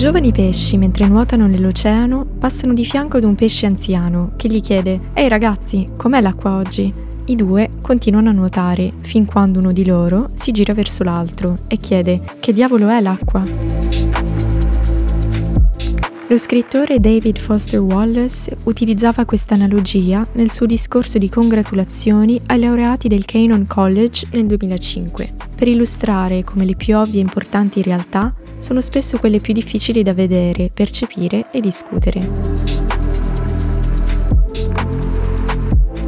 Giovani pesci, mentre nuotano nell'oceano, passano di fianco ad un pesce anziano che gli chiede Ehi ragazzi, com'è l'acqua oggi? I due continuano a nuotare fin quando uno di loro si gira verso l'altro e chiede Che diavolo è l'acqua? Lo scrittore David Foster Wallace utilizzava questa analogia nel suo discorso di congratulazioni ai laureati del Canon College nel 2005, per illustrare come le più ovvie e importanti realtà sono spesso quelle più difficili da vedere, percepire e discutere.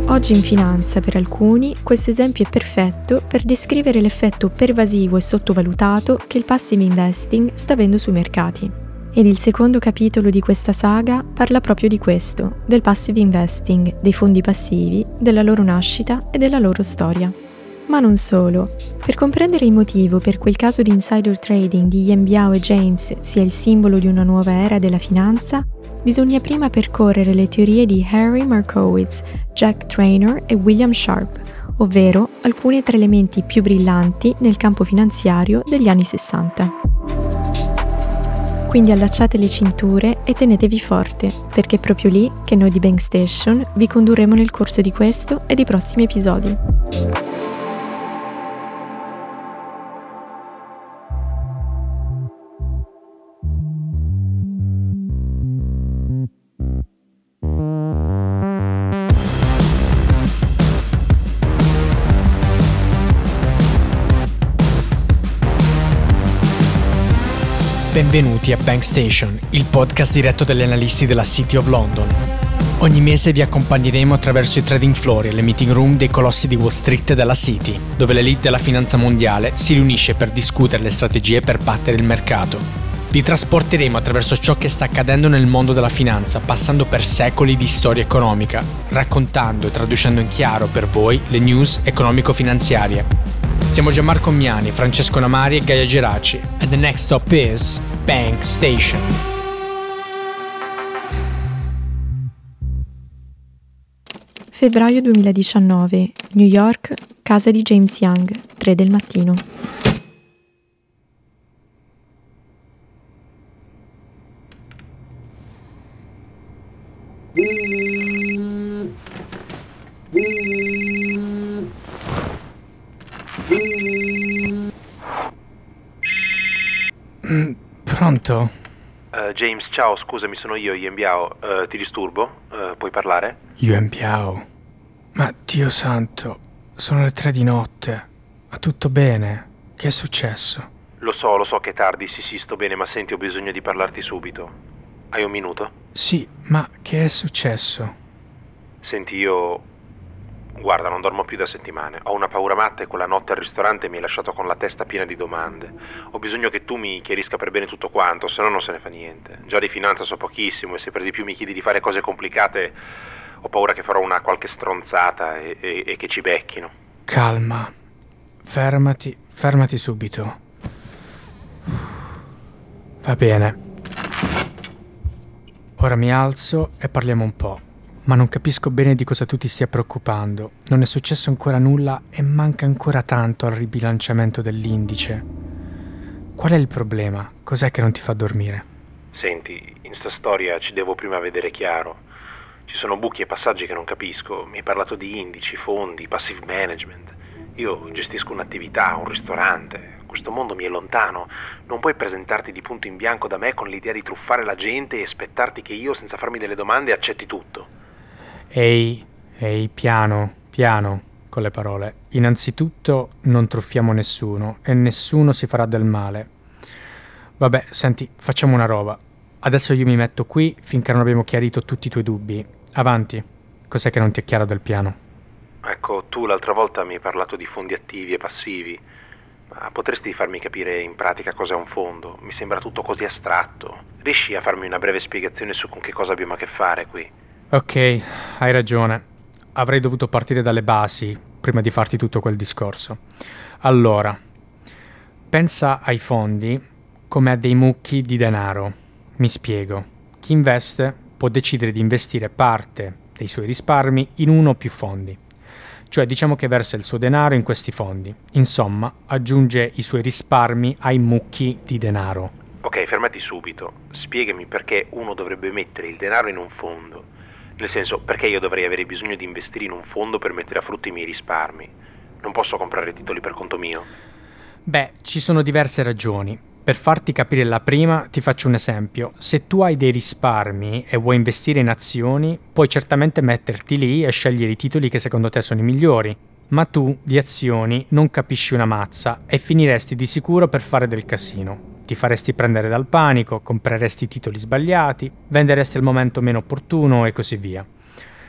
Oggi in finanza, per alcuni, questo esempio è perfetto per descrivere l'effetto pervasivo e sottovalutato che il passive investing sta avendo sui mercati. Ed il secondo capitolo di questa saga parla proprio di questo, del passive investing, dei fondi passivi, della loro nascita e della loro storia. Ma non solo. Per comprendere il motivo per cui il caso di insider trading di Ian Biao e James sia il simbolo di una nuova era della finanza, bisogna prima percorrere le teorie di Harry Markowitz, Jack Traynor e William Sharp, ovvero alcuni tra elementi più brillanti nel campo finanziario degli anni 60. Quindi allacciate le cinture e tenetevi forte, perché è proprio lì che noi di Bank Station vi condurremo nel corso di questo e di prossimi episodi. Benvenuti a Bank Station, il podcast diretto dagli analisti della City of London. Ogni mese vi accompagneremo attraverso i trading floor e le meeting room dei colossi di Wall Street e della City, dove l'elite della finanza mondiale si riunisce per discutere le strategie per battere il mercato. Vi trasporteremo attraverso ciò che sta accadendo nel mondo della finanza, passando per secoli di storia economica, raccontando e traducendo in chiaro per voi le news economico-finanziarie siamo Gianmarco Miani, Francesco Namari e Gaia Geraci. And the next stop is Bank Station. Febbraio 2019, New York, casa di James Young, 3 del mattino. Pronto? Uh, James, ciao, scusami, sono io, Ian Biao. Uh, ti disturbo? Uh, puoi parlare? Yuan Biao? Ma Dio santo, sono le tre di notte. Va tutto bene? Che è successo? Lo so, lo so che è tardi, sì sì, sto bene, ma senti, ho bisogno di parlarti subito. Hai un minuto? Sì, ma che è successo? Senti, io Guarda, non dormo più da settimane. Ho una paura matta e quella notte al ristorante mi hai lasciato con la testa piena di domande. Ho bisogno che tu mi chiarisca per bene tutto quanto, se no non se ne fa niente. Già di finanza so pochissimo e se per di più mi chiedi di fare cose complicate, ho paura che farò una qualche stronzata e, e, e che ci becchino. Calma. Fermati, fermati subito. Va bene. Ora mi alzo e parliamo un po'. Ma non capisco bene di cosa tu ti stia preoccupando. Non è successo ancora nulla e manca ancora tanto al ribilanciamento dell'indice. Qual è il problema? Cos'è che non ti fa dormire? Senti, in sta storia ci devo prima vedere chiaro. Ci sono buchi e passaggi che non capisco. Mi hai parlato di indici, fondi, passive management. Io gestisco un'attività, un ristorante. Questo mondo mi è lontano. Non puoi presentarti di punto in bianco da me con l'idea di truffare la gente e aspettarti che io, senza farmi delle domande, accetti tutto. Ehi, ehi, piano, piano con le parole. Innanzitutto non truffiamo nessuno e nessuno si farà del male. Vabbè, senti, facciamo una roba. Adesso io mi metto qui finché non abbiamo chiarito tutti i tuoi dubbi. Avanti. Cos'è che non ti è chiaro del piano? Ecco, tu l'altra volta mi hai parlato di fondi attivi e passivi. Ma potresti farmi capire in pratica cos'è un fondo? Mi sembra tutto così astratto. Riesci a farmi una breve spiegazione su con che cosa abbiamo a che fare qui? Ok, hai ragione. Avrei dovuto partire dalle basi prima di farti tutto quel discorso. Allora, pensa ai fondi come a dei mucchi di denaro. Mi spiego. Chi investe può decidere di investire parte dei suoi risparmi in uno o più fondi. Cioè diciamo che versa il suo denaro in questi fondi. Insomma, aggiunge i suoi risparmi ai mucchi di denaro. Ok, fermati subito. Spiegami perché uno dovrebbe mettere il denaro in un fondo. Nel senso, perché io dovrei avere bisogno di investire in un fondo per mettere a frutto i miei risparmi? Non posso comprare titoli per conto mio. Beh, ci sono diverse ragioni. Per farti capire la prima, ti faccio un esempio. Se tu hai dei risparmi e vuoi investire in azioni, puoi certamente metterti lì e scegliere i titoli che secondo te sono i migliori, ma tu di azioni non capisci una mazza e finiresti di sicuro per fare del casino. Ti faresti prendere dal panico, compreresti titoli sbagliati, venderesti al momento meno opportuno e così via.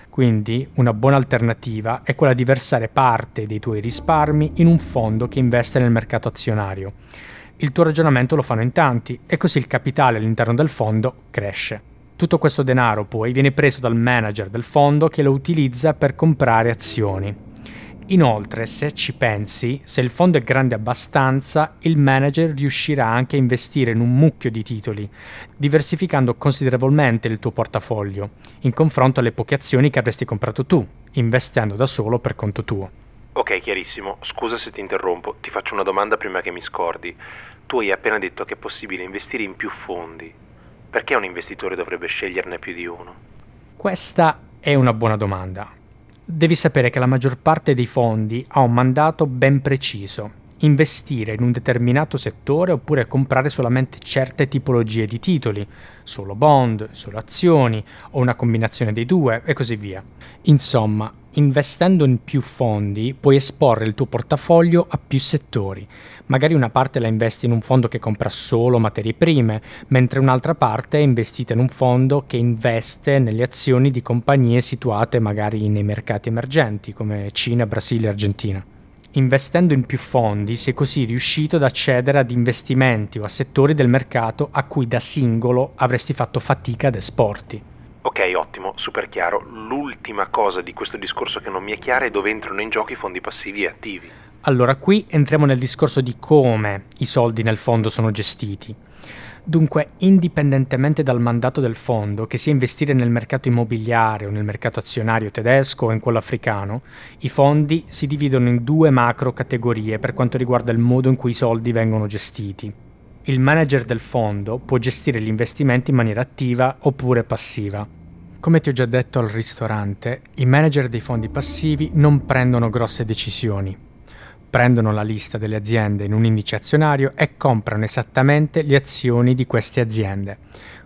Quindi una buona alternativa è quella di versare parte dei tuoi risparmi in un fondo che investe nel mercato azionario. Il tuo ragionamento lo fanno in tanti e così il capitale all'interno del fondo cresce. Tutto questo denaro poi viene preso dal manager del fondo che lo utilizza per comprare azioni. Inoltre, se ci pensi, se il fondo è grande abbastanza, il manager riuscirà anche a investire in un mucchio di titoli, diversificando considerevolmente il tuo portafoglio, in confronto alle poche azioni che avresti comprato tu, investendo da solo per conto tuo. Ok, chiarissimo. Scusa se ti interrompo, ti faccio una domanda prima che mi scordi. Tu hai appena detto che è possibile investire in più fondi. Perché un investitore dovrebbe sceglierne più di uno? Questa è una buona domanda. Devi sapere che la maggior parte dei fondi ha un mandato ben preciso, investire in un determinato settore oppure comprare solamente certe tipologie di titoli, solo bond, solo azioni o una combinazione dei due e così via. Insomma, investendo in più fondi puoi esporre il tuo portafoglio a più settori. Magari una parte la investi in un fondo che compra solo materie prime, mentre un'altra parte è investita in un fondo che investe nelle azioni di compagnie situate magari nei mercati emergenti come Cina, Brasile e Argentina. Investendo in più fondi si è così riuscito ad accedere ad investimenti o a settori del mercato a cui da singolo avresti fatto fatica ad esporti. Ok, ottimo, super chiaro. L'ultima cosa di questo discorso che non mi è chiara è dove entrano in gioco i fondi passivi e attivi. Allora, qui entriamo nel discorso di come i soldi nel fondo sono gestiti. Dunque, indipendentemente dal mandato del fondo, che sia investire nel mercato immobiliare o nel mercato azionario tedesco o in quello africano, i fondi si dividono in due macro categorie per quanto riguarda il modo in cui i soldi vengono gestiti. Il manager del fondo può gestire gli investimenti in maniera attiva oppure passiva. Come ti ho già detto al ristorante, i manager dei fondi passivi non prendono grosse decisioni. Prendono la lista delle aziende in un indice azionario e comprano esattamente le azioni di queste aziende.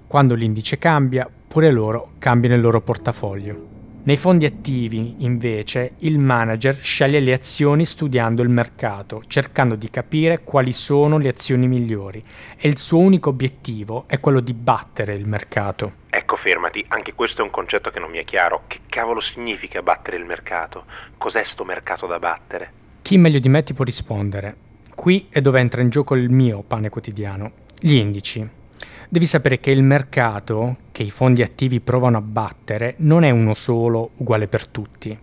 Quando l'indice cambia, pure loro cambiano il loro portafoglio. Nei fondi attivi, invece, il manager sceglie le azioni studiando il mercato, cercando di capire quali sono le azioni migliori e il suo unico obiettivo è quello di battere il mercato. Ecco, fermati, anche questo è un concetto che non mi è chiaro. Che cavolo significa battere il mercato? Cos'è sto mercato da battere? Chi meglio di me ti può rispondere? Qui è dove entra in gioco il mio pane quotidiano, gli indici. Devi sapere che il mercato che i fondi attivi provano a battere non è uno solo uguale per tutti.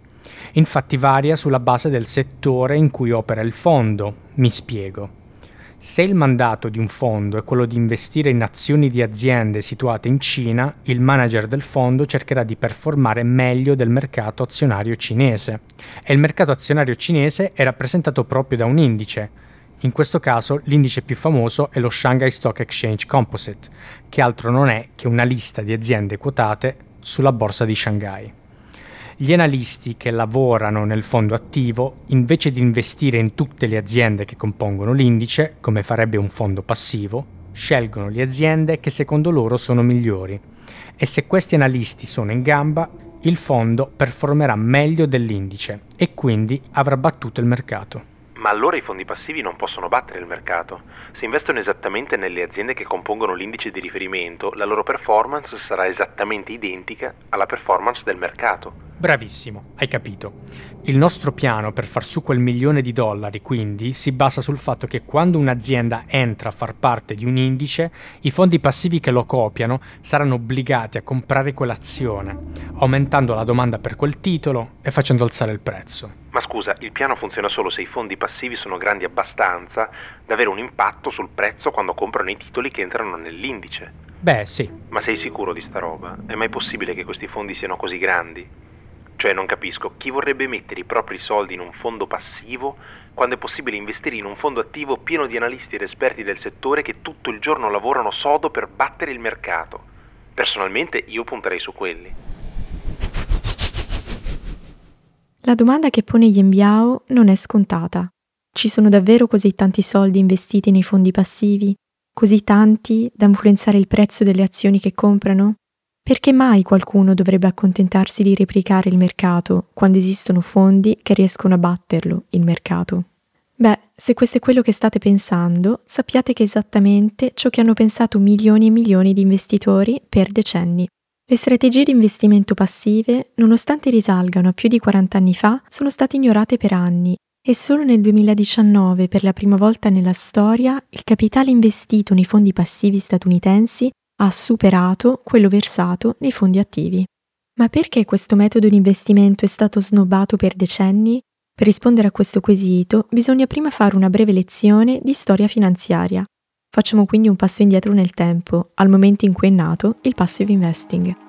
Infatti varia sulla base del settore in cui opera il fondo. Mi spiego. Se il mandato di un fondo è quello di investire in azioni di aziende situate in Cina, il manager del fondo cercherà di performare meglio del mercato azionario cinese. E il mercato azionario cinese è rappresentato proprio da un indice, in questo caso l'indice più famoso è lo Shanghai Stock Exchange Composite, che altro non è che una lista di aziende quotate sulla borsa di Shanghai. Gli analisti che lavorano nel fondo attivo, invece di investire in tutte le aziende che compongono l'indice, come farebbe un fondo passivo, scelgono le aziende che secondo loro sono migliori. E se questi analisti sono in gamba, il fondo performerà meglio dell'indice e quindi avrà battuto il mercato. Ma allora i fondi passivi non possono battere il mercato. Se investono esattamente nelle aziende che compongono l'indice di riferimento, la loro performance sarà esattamente identica alla performance del mercato. Bravissimo, hai capito. Il nostro piano per far su quel milione di dollari, quindi, si basa sul fatto che quando un'azienda entra a far parte di un indice, i fondi passivi che lo copiano saranno obbligati a comprare quell'azione, aumentando la domanda per quel titolo e facendo alzare il prezzo. Ma scusa, il piano funziona solo se i fondi passivi sono grandi abbastanza da avere un impatto sul prezzo quando comprano i titoli che entrano nell'indice. Beh, sì. Ma sei sicuro di sta roba? È mai possibile che questi fondi siano così grandi? Cioè non capisco, chi vorrebbe mettere i propri soldi in un fondo passivo quando è possibile investire in un fondo attivo pieno di analisti ed esperti del settore che tutto il giorno lavorano sodo per battere il mercato? Personalmente io punterei su quelli. La domanda che pone Yembiao non è scontata. Ci sono davvero così tanti soldi investiti nei fondi passivi? Così tanti da influenzare il prezzo delle azioni che comprano? Perché mai qualcuno dovrebbe accontentarsi di replicare il mercato quando esistono fondi che riescono a batterlo, il mercato? Beh, se questo è quello che state pensando, sappiate che è esattamente ciò che hanno pensato milioni e milioni di investitori per decenni. Le strategie di investimento passive, nonostante risalgano a più di 40 anni fa, sono state ignorate per anni e solo nel 2019, per la prima volta nella storia, il capitale investito nei fondi passivi statunitensi ha superato quello versato nei fondi attivi. Ma perché questo metodo di investimento è stato snobbato per decenni? Per rispondere a questo quesito bisogna prima fare una breve lezione di storia finanziaria. Facciamo quindi un passo indietro nel tempo, al momento in cui è nato il passive investing.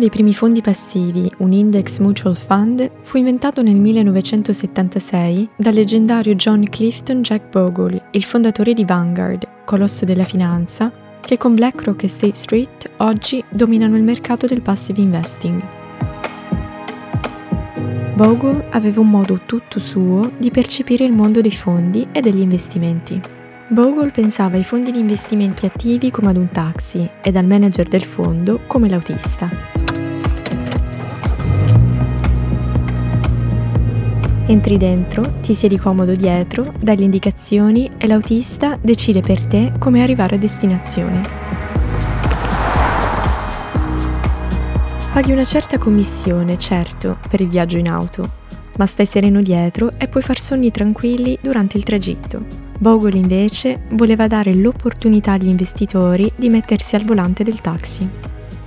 Dei primi fondi passivi, un index mutual fund, fu inventato nel 1976 dal leggendario John Clifton Jack Bogle, il fondatore di Vanguard, colosso della finanza, che con BlackRock e State Street oggi dominano il mercato del passive investing. Bogle aveva un modo tutto suo di percepire il mondo dei fondi e degli investimenti. Bogle pensava ai fondi di investimenti attivi come ad un taxi e al manager del fondo come l'autista. Entri dentro, ti siedi comodo dietro, dai le indicazioni e l'autista decide per te come arrivare a destinazione. Paghi una certa commissione, certo, per il viaggio in auto, ma stai sereno dietro e puoi far sogni tranquilli durante il tragitto. Bogle invece voleva dare l'opportunità agli investitori di mettersi al volante del taxi.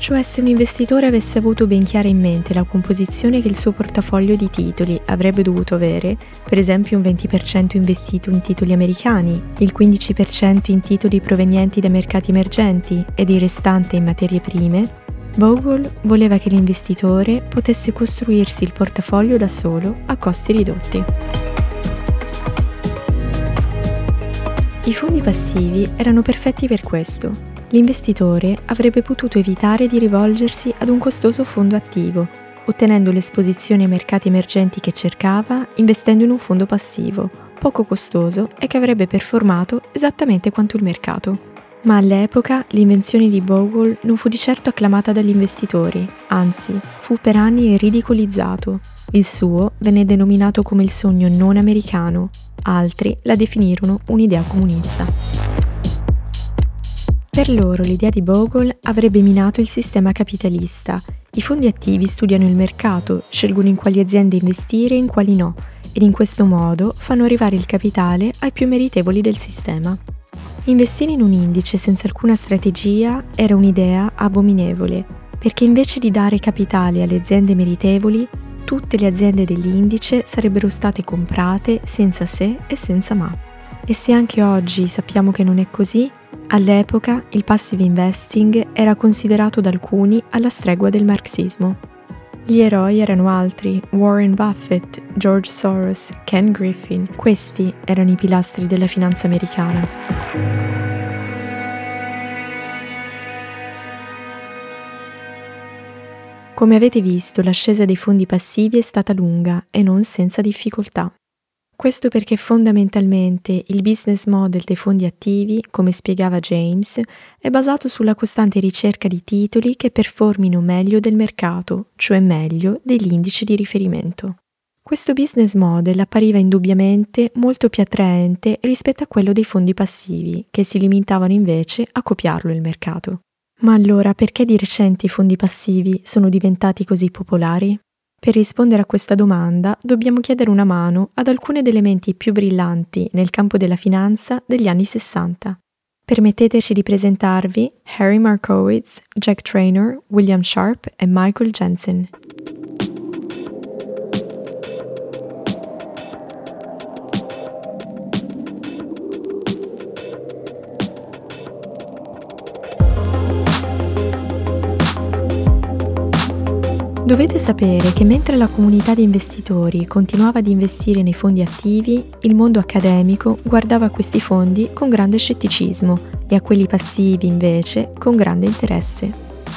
Cioè se un investitore avesse avuto ben chiara in mente la composizione che il suo portafoglio di titoli avrebbe dovuto avere, per esempio un 20% investito in titoli americani, il 15% in titoli provenienti da mercati emergenti ed il restante in materie prime, Bogle voleva che l'investitore potesse costruirsi il portafoglio da solo a costi ridotti. I fondi passivi erano perfetti per questo. L'investitore avrebbe potuto evitare di rivolgersi ad un costoso fondo attivo, ottenendo l'esposizione ai mercati emergenti che cercava investendo in un fondo passivo, poco costoso e che avrebbe performato esattamente quanto il mercato. Ma all'epoca l'invenzione di Bogle non fu di certo acclamata dagli investitori, anzi fu per anni ridicolizzato. Il suo venne denominato come il sogno non americano altri la definirono un'idea comunista. Per loro l'idea di Bogle avrebbe minato il sistema capitalista. I fondi attivi studiano il mercato, scelgono in quali aziende investire e in quali no, ed in questo modo fanno arrivare il capitale ai più meritevoli del sistema. Investire in un indice senza alcuna strategia era un'idea abominevole, perché invece di dare capitale alle aziende meritevoli, tutte le aziende dell'indice sarebbero state comprate senza se e senza ma. E se anche oggi sappiamo che non è così, all'epoca il passive investing era considerato da alcuni alla stregua del marxismo. Gli eroi erano altri, Warren Buffett, George Soros, Ken Griffin, questi erano i pilastri della finanza americana. Come avete visto, l'ascesa dei fondi passivi è stata lunga e non senza difficoltà. Questo perché fondamentalmente il business model dei fondi attivi, come spiegava James, è basato sulla costante ricerca di titoli che performino meglio del mercato, cioè meglio degli indici di riferimento. Questo business model appariva indubbiamente molto più attraente rispetto a quello dei fondi passivi, che si limitavano invece a copiarlo il mercato. Ma allora perché di recente i fondi passivi sono diventati così popolari? Per rispondere a questa domanda dobbiamo chiedere una mano ad alcuni delle menti più brillanti nel campo della finanza degli anni 60. Permetteteci di presentarvi Harry Markowitz, Jack Traynor, William Sharp e Michael Jensen. Dovete sapere che mentre la comunità di investitori continuava ad investire nei fondi attivi, il mondo accademico guardava a questi fondi con grande scetticismo e a quelli passivi invece con grande interesse.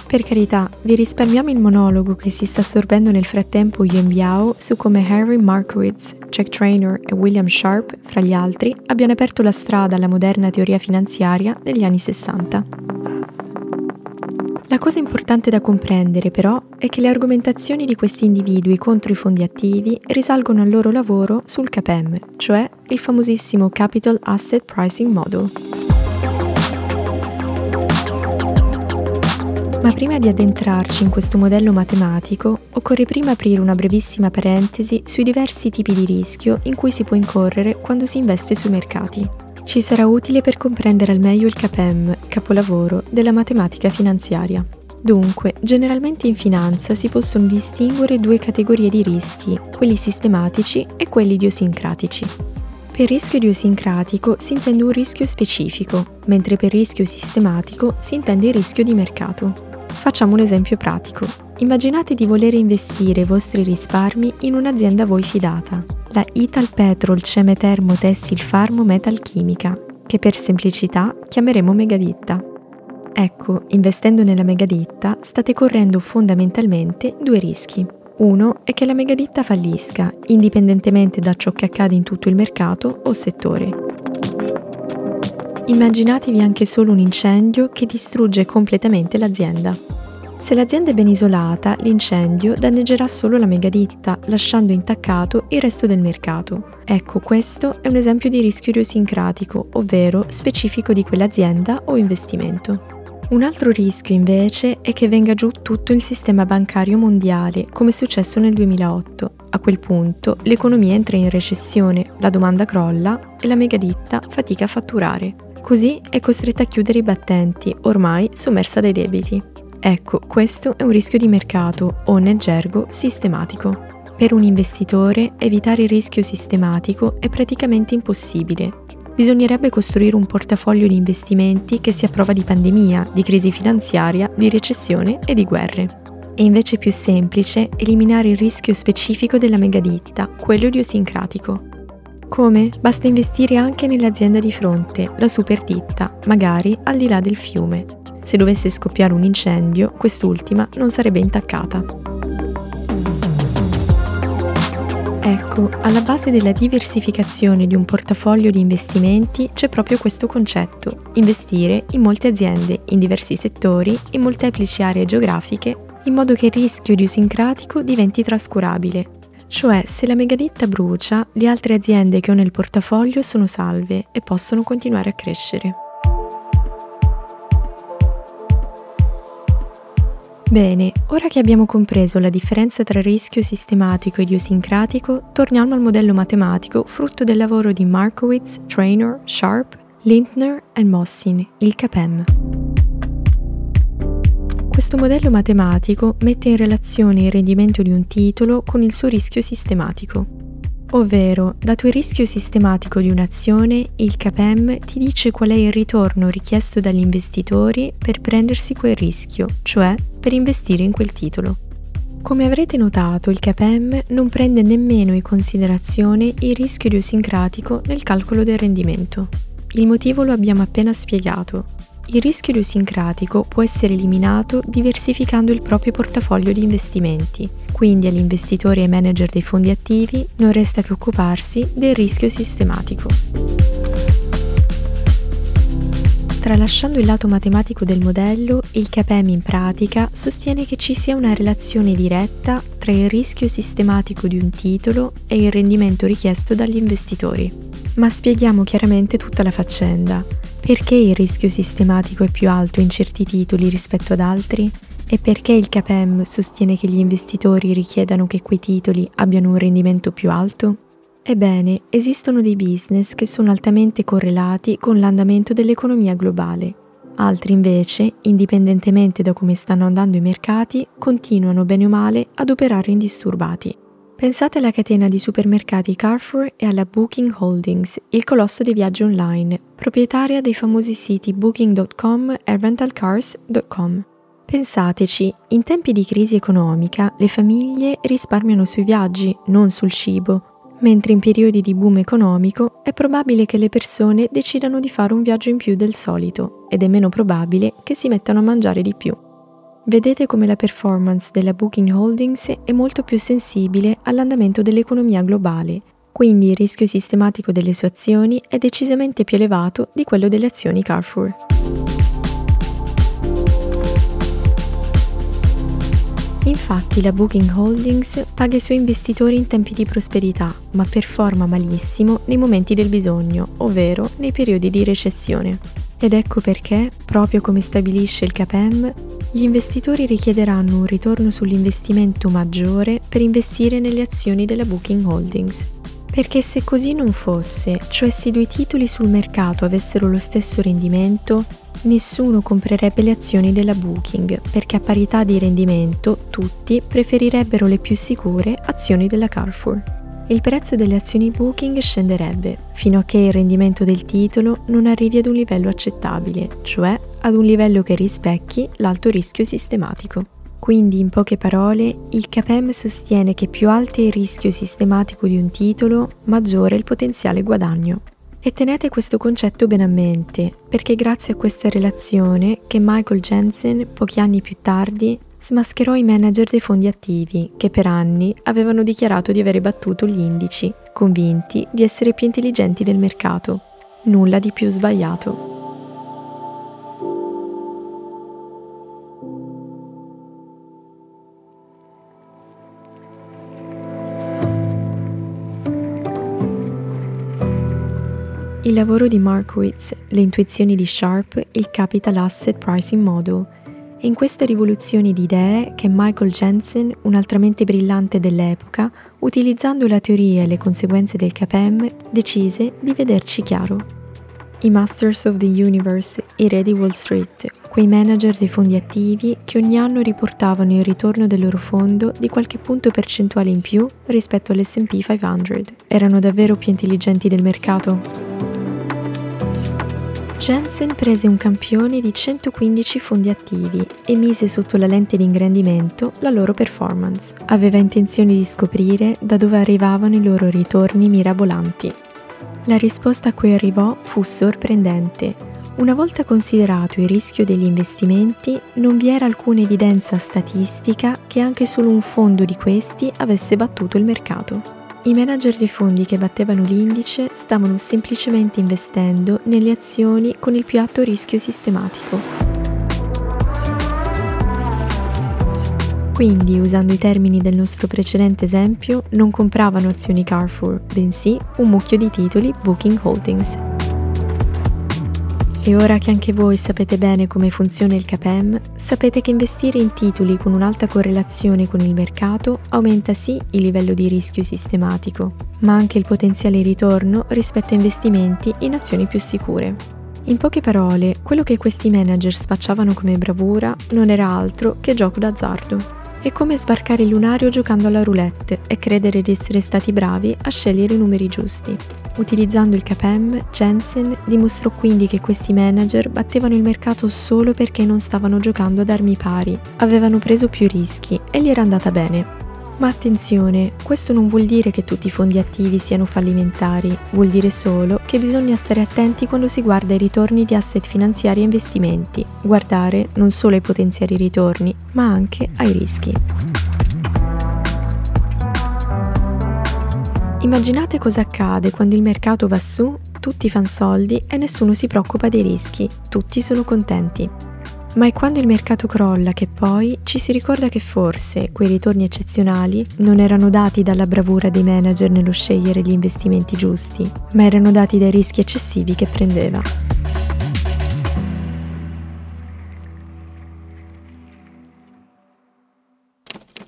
Per carità, vi risparmiamo il monologo che si sta assorbendo nel frattempo Yuan Biao su come Harry Markowitz, Jack Traynor e William Sharp, fra gli altri, abbiano aperto la strada alla moderna teoria finanziaria negli anni 60. La cosa importante da comprendere però è che le argomentazioni di questi individui contro i fondi attivi risalgono al loro lavoro sul CAPM, cioè il famosissimo Capital Asset Pricing Model. Ma prima di addentrarci in questo modello matematico, occorre prima aprire una brevissima parentesi sui diversi tipi di rischio in cui si può incorrere quando si investe sui mercati. Ci sarà utile per comprendere al meglio il CAPEM, capolavoro della matematica finanziaria. Dunque, generalmente in finanza si possono distinguere due categorie di rischi, quelli sistematici e quelli idiosincratici. Per rischio idiosincratico si intende un rischio specifico, mentre per rischio sistematico si intende il rischio di mercato. Facciamo un esempio pratico. Immaginate di voler investire i vostri risparmi in un'azienda a voi fidata, la Ital Petrol Ceme Termo Tessil Farmo Metal Chimica, che per semplicità chiameremo megaditta. Ecco, investendo nella megaditta state correndo fondamentalmente due rischi. Uno è che la megaditta fallisca, indipendentemente da ciò che accade in tutto il mercato o settore. Immaginatevi anche solo un incendio che distrugge completamente l'azienda. Se l'azienda è ben isolata, l'incendio danneggerà solo la megaditta, lasciando intaccato il resto del mercato. Ecco, questo è un esempio di rischio idiosincratico, ovvero specifico di quell'azienda o investimento. Un altro rischio invece è che venga giù tutto il sistema bancario mondiale, come è successo nel 2008. A quel punto l'economia entra in recessione, la domanda crolla e la megaditta fatica a fatturare. Così è costretta a chiudere i battenti, ormai sommersa dai debiti. Ecco, questo è un rischio di mercato o nel gergo sistematico. Per un investitore evitare il rischio sistematico è praticamente impossibile. Bisognerebbe costruire un portafoglio di investimenti che sia prova di pandemia, di crisi finanziaria, di recessione e di guerre. È invece più semplice eliminare il rischio specifico della megaditta, quello idiosincratico. Come? Basta investire anche nell'azienda di fronte, la superditta, magari al di là del fiume. Se dovesse scoppiare un incendio, quest'ultima non sarebbe intaccata. Ecco, alla base della diversificazione di un portafoglio di investimenti c'è proprio questo concetto, investire in molte aziende, in diversi settori, in molteplici aree geografiche, in modo che il rischio idiosincratico diventi trascurabile cioè, se la megaditta brucia, le altre aziende che ho nel portafoglio sono salve e possono continuare a crescere. Bene, ora che abbiamo compreso la differenza tra rischio sistematico e idiosincratico, torniamo al modello matematico frutto del lavoro di Markowitz, Traynor, Sharp, Lindner e Mossin, il CAPEM. Questo modello matematico mette in relazione il rendimento di un titolo con il suo rischio sistematico. Ovvero, dato il rischio sistematico di un'azione, il CAPEM ti dice qual è il ritorno richiesto dagli investitori per prendersi quel rischio, cioè per investire in quel titolo. Come avrete notato, il CAPEM non prende nemmeno in considerazione il rischio idiosincratico nel calcolo del rendimento. Il motivo lo abbiamo appena spiegato. Il rischio idiosincratico può essere eliminato diversificando il proprio portafoglio di investimenti, quindi agli investitori e manager dei fondi attivi non resta che occuparsi del rischio sistematico. Tralasciando il lato matematico del modello, il CAPEM in pratica sostiene che ci sia una relazione diretta tra il rischio sistematico di un titolo e il rendimento richiesto dagli investitori. Ma spieghiamo chiaramente tutta la faccenda. Perché il rischio sistematico è più alto in certi titoli rispetto ad altri? E perché il CAPEM sostiene che gli investitori richiedano che quei titoli abbiano un rendimento più alto? Ebbene, esistono dei business che sono altamente correlati con l'andamento dell'economia globale. Altri invece, indipendentemente da come stanno andando i mercati, continuano bene o male ad operare indisturbati. Pensate alla catena di supermercati Carrefour e alla Booking Holdings, il colosso dei viaggi online, proprietaria dei famosi siti booking.com e rentalcars.com. Pensateci, in tempi di crisi economica le famiglie risparmiano sui viaggi, non sul cibo, mentre in periodi di boom economico è probabile che le persone decidano di fare un viaggio in più del solito ed è meno probabile che si mettano a mangiare di più. Vedete come la performance della Booking Holdings è molto più sensibile all'andamento dell'economia globale, quindi il rischio sistematico delle sue azioni è decisamente più elevato di quello delle azioni Carrefour. Infatti la Booking Holdings paga i suoi investitori in tempi di prosperità, ma performa malissimo nei momenti del bisogno, ovvero nei periodi di recessione. Ed ecco perché, proprio come stabilisce il CAPEM, gli investitori richiederanno un ritorno sull'investimento maggiore per investire nelle azioni della Booking Holdings. Perché se così non fosse, cioè se i due titoli sul mercato avessero lo stesso rendimento, nessuno comprerebbe le azioni della Booking perché a parità di rendimento tutti preferirebbero le più sicure azioni della Carrefour. Il prezzo delle azioni Booking scenderebbe fino a che il rendimento del titolo non arrivi ad un livello accettabile, cioè ad un livello che rispecchi l'alto rischio sistematico. Quindi, in poche parole, il CAPEM sostiene che più alto è il rischio sistematico di un titolo, maggiore è il potenziale guadagno. E tenete questo concetto bene a mente, perché grazie a questa relazione che Michael Jensen, pochi anni più tardi, smascherò i manager dei fondi attivi che per anni avevano dichiarato di aver battuto gli indici, convinti di essere più intelligenti del mercato. Nulla di più sbagliato. Il lavoro di Markowitz, le intuizioni di Sharp, il Capital Asset Pricing Model. È in queste rivoluzioni di idee che Michael Jensen, un'altra mente brillante dell'epoca, utilizzando la teoria e le conseguenze del CAPEM, decise di vederci chiaro. I Masters of the Universe, i re di Wall Street, quei manager dei fondi attivi che ogni anno riportavano il ritorno del loro fondo di qualche punto percentuale in più rispetto all'SP 500, erano davvero più intelligenti del mercato? Jensen prese un campione di 115 fondi attivi e mise sotto la lente di ingrandimento la loro performance. Aveva intenzione di scoprire da dove arrivavano i loro ritorni mirabolanti. La risposta a cui arrivò fu sorprendente. Una volta considerato il rischio degli investimenti, non vi era alcuna evidenza statistica che anche solo un fondo di questi avesse battuto il mercato. I manager di fondi che battevano l'indice stavano semplicemente investendo nelle azioni con il più alto rischio sistematico. Quindi, usando i termini del nostro precedente esempio, non compravano azioni Carrefour, bensì un mucchio di titoli Booking Holdings. E ora che anche voi sapete bene come funziona il CAPEM, sapete che investire in titoli con un'alta correlazione con il mercato aumenta sì il livello di rischio sistematico, ma anche il potenziale ritorno rispetto a investimenti in azioni più sicure. In poche parole, quello che questi manager spacciavano come bravura non era altro che gioco d'azzardo. È come sbarcare il lunario giocando alla roulette e credere di essere stati bravi a scegliere i numeri giusti. Utilizzando il CAPEM, Jensen dimostrò quindi che questi manager battevano il mercato solo perché non stavano giocando ad armi pari, avevano preso più rischi e gli era andata bene. Ma attenzione, questo non vuol dire che tutti i fondi attivi siano fallimentari, vuol dire solo che bisogna stare attenti quando si guarda i ritorni di asset finanziari e investimenti, guardare non solo ai potenziali ritorni, ma anche ai rischi. Immaginate cosa accade quando il mercato va su, tutti fanno soldi e nessuno si preoccupa dei rischi, tutti sono contenti. Ma è quando il mercato crolla che poi ci si ricorda che forse quei ritorni eccezionali non erano dati dalla bravura dei manager nello scegliere gli investimenti giusti, ma erano dati dai rischi eccessivi che prendeva.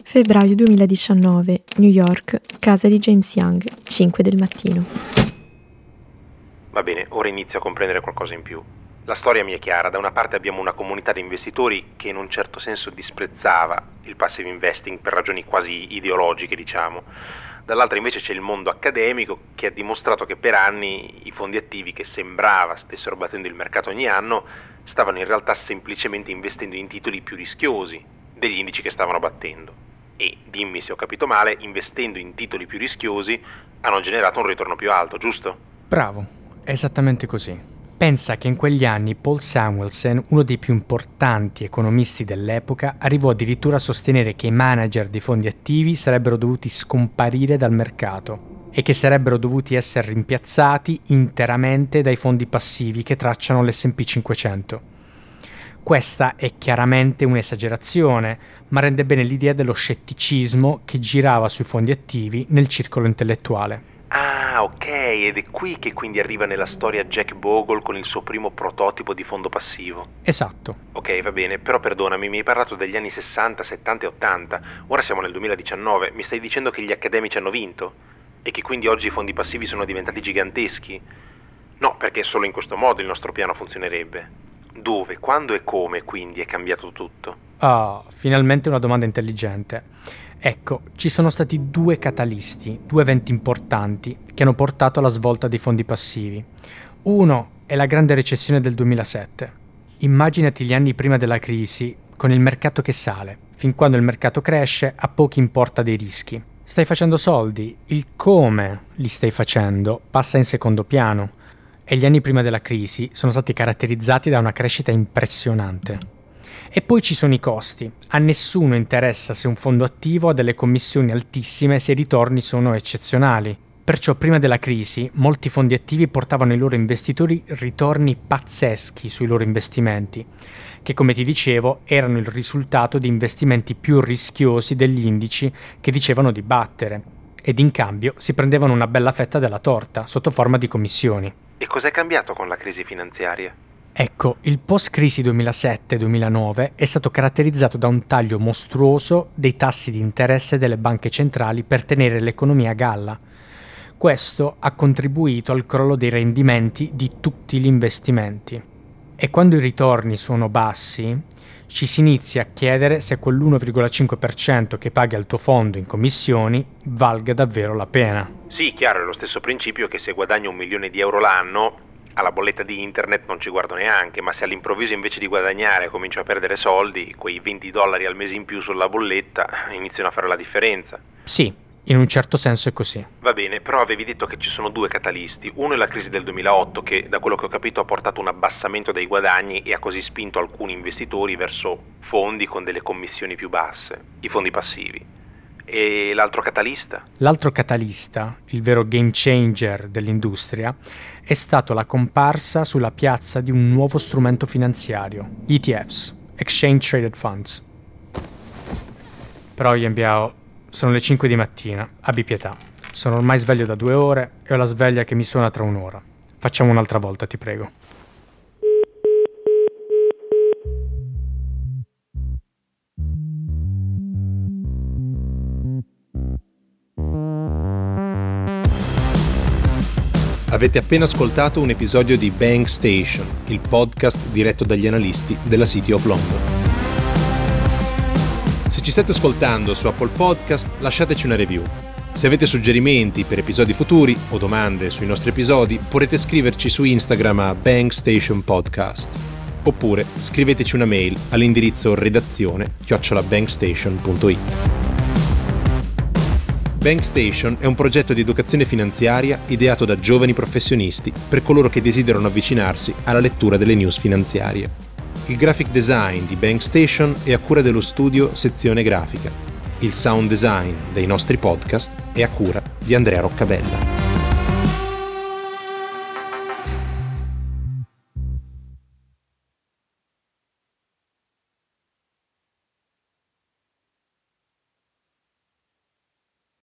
Febbraio 2019, New York, casa di James Young, 5 del mattino. Va bene, ora inizio a comprendere qualcosa in più. La storia mi è chiara, da una parte abbiamo una comunità di investitori che in un certo senso disprezzava il passive investing per ragioni quasi ideologiche, diciamo. Dall'altra invece c'è il mondo accademico che ha dimostrato che per anni i fondi attivi che sembrava stessero battendo il mercato ogni anno stavano in realtà semplicemente investendo in titoli più rischiosi degli indici che stavano battendo. E, dimmi se ho capito male, investendo in titoli più rischiosi hanno generato un ritorno più alto, giusto? Bravo, è esattamente così. Pensa che in quegli anni Paul Samuelson, uno dei più importanti economisti dell'epoca, arrivò addirittura a sostenere che i manager dei fondi attivi sarebbero dovuti scomparire dal mercato e che sarebbero dovuti essere rimpiazzati interamente dai fondi passivi che tracciano l'SP 500. Questa è chiaramente un'esagerazione, ma rende bene l'idea dello scetticismo che girava sui fondi attivi nel circolo intellettuale. Ah, ok, ed è qui che quindi arriva nella storia Jack Bogle con il suo primo prototipo di fondo passivo. Esatto. Ok, va bene, però perdonami, mi hai parlato degli anni 60, 70 e 80. Ora siamo nel 2019, mi stai dicendo che gli accademici hanno vinto? E che quindi oggi i fondi passivi sono diventati giganteschi? No, perché solo in questo modo il nostro piano funzionerebbe. Dove, quando e come quindi è cambiato tutto? Ah, finalmente una domanda intelligente. Ecco, ci sono stati due catalisti, due eventi importanti che hanno portato alla svolta dei fondi passivi. Uno è la grande recessione del 2007. Immaginati gli anni prima della crisi, con il mercato che sale. Fin quando il mercato cresce, a pochi importa dei rischi. Stai facendo soldi, il come li stai facendo passa in secondo piano. E gli anni prima della crisi sono stati caratterizzati da una crescita impressionante. E poi ci sono i costi. A nessuno interessa se un fondo attivo ha delle commissioni altissime se i ritorni sono eccezionali. Perciò prima della crisi molti fondi attivi portavano ai loro investitori ritorni pazzeschi sui loro investimenti, che come ti dicevo erano il risultato di investimenti più rischiosi degli indici che dicevano di battere, ed in cambio si prendevano una bella fetta della torta sotto forma di commissioni. E cos'è cambiato con la crisi finanziaria? Ecco, il post-crisi 2007-2009 è stato caratterizzato da un taglio mostruoso dei tassi di interesse delle banche centrali per tenere l'economia a galla. Questo ha contribuito al crollo dei rendimenti di tutti gli investimenti. E quando i ritorni sono bassi, ci si inizia a chiedere se quell'1,5% che paghi al tuo fondo in commissioni valga davvero la pena. Sì, chiaro, è lo stesso principio che se guadagno un milione di euro l'anno alla bolletta di internet non ci guardo neanche, ma se all'improvviso invece di guadagnare comincio a perdere soldi, quei 20 dollari al mese in più sulla bolletta iniziano a fare la differenza. Sì, in un certo senso è così. Va bene, però avevi detto che ci sono due catalisti. Uno è la crisi del 2008 che, da quello che ho capito, ha portato un abbassamento dei guadagni e ha così spinto alcuni investitori verso fondi con delle commissioni più basse, i fondi passivi. E l'altro catalista? L'altro catalista, il vero game changer dell'industria, è stato la comparsa sulla piazza di un nuovo strumento finanziario, ETFs, Exchange Traded Funds. Però Yambiao, sono le 5 di mattina, abbi pietà. Sono ormai sveglio da due ore e ho la sveglia che mi suona tra un'ora. Facciamo un'altra volta, ti prego. Avete appena ascoltato un episodio di Bank Station, il podcast diretto dagli analisti della City of London. Se ci state ascoltando su Apple Podcast, lasciateci una review. Se avete suggerimenti per episodi futuri o domande sui nostri episodi, potete scriverci su Instagram a Bank Station Podcast. Oppure scriveteci una mail all'indirizzo redazione chiocciolabankstation.it. Bankstation è un progetto di educazione finanziaria ideato da giovani professionisti per coloro che desiderano avvicinarsi alla lettura delle news finanziarie. Il graphic design di Bankstation è a cura dello studio Sezione Grafica. Il sound design dei nostri podcast è a cura di Andrea Roccabella.